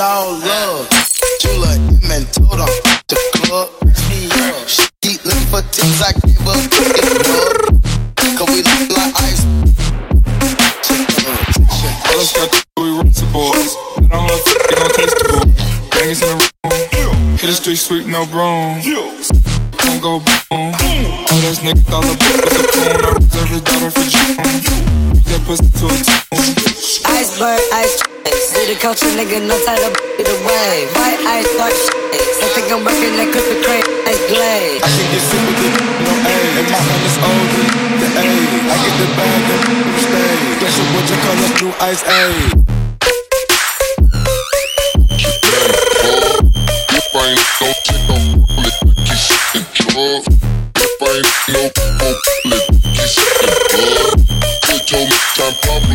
all love. Chula him and told him to club. She keep looking for things I gave her cookie. Cause we look like ice. All them stuff we run to boys. I don't know if they gon' taste the. Bangers in the room. Hit the street sweep, no broom. Don't go boom. All those niggas thought the book was a. See the culture, nigga, no time to be the way. White ice, dark shit. I think I'm working that Krispy Kreme, ice blade. I can get sick with it, no A. And my hand is older, the A. I get the bag and stay. Special what you call us blue ice A. If I ain't no chick, I'm let kiss. If I ain't no phone, let kiss and drug. They told me time Pablo.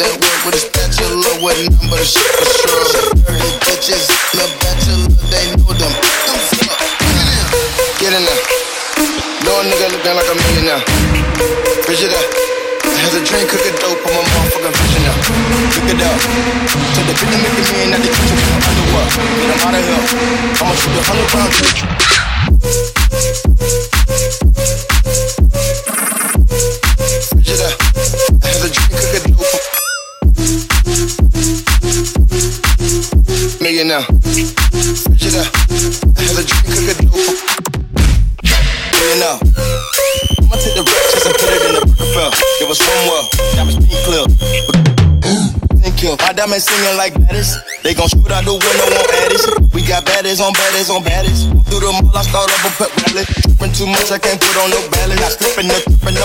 That work with a spatula with a for shrug. Dirty bitches, the bachelor, they know them. Get in there. No nigga looking like a millionaire. Fish it up. Has a drink, cook it dope, I'm a motherfucking vision up. Cook it up. To the bitch making me in at the kitchen with my underwear. Get him out of here. I'ma shoot a hundred round Millionaire. Fish it up. Has a drink, cook it dope. Millionaire. I'ma take the red chest and put it in the Rockefeller. It was somewhere. Diamonds pink clear. Thank you. My diamonds singing like baddest. They gon' shoot out the window on Addis. We got baddies on baddies on baddies. Through the mall, I start up a pep rally. Trippin' too much, I can't put on no balance. I trippin', I'm holding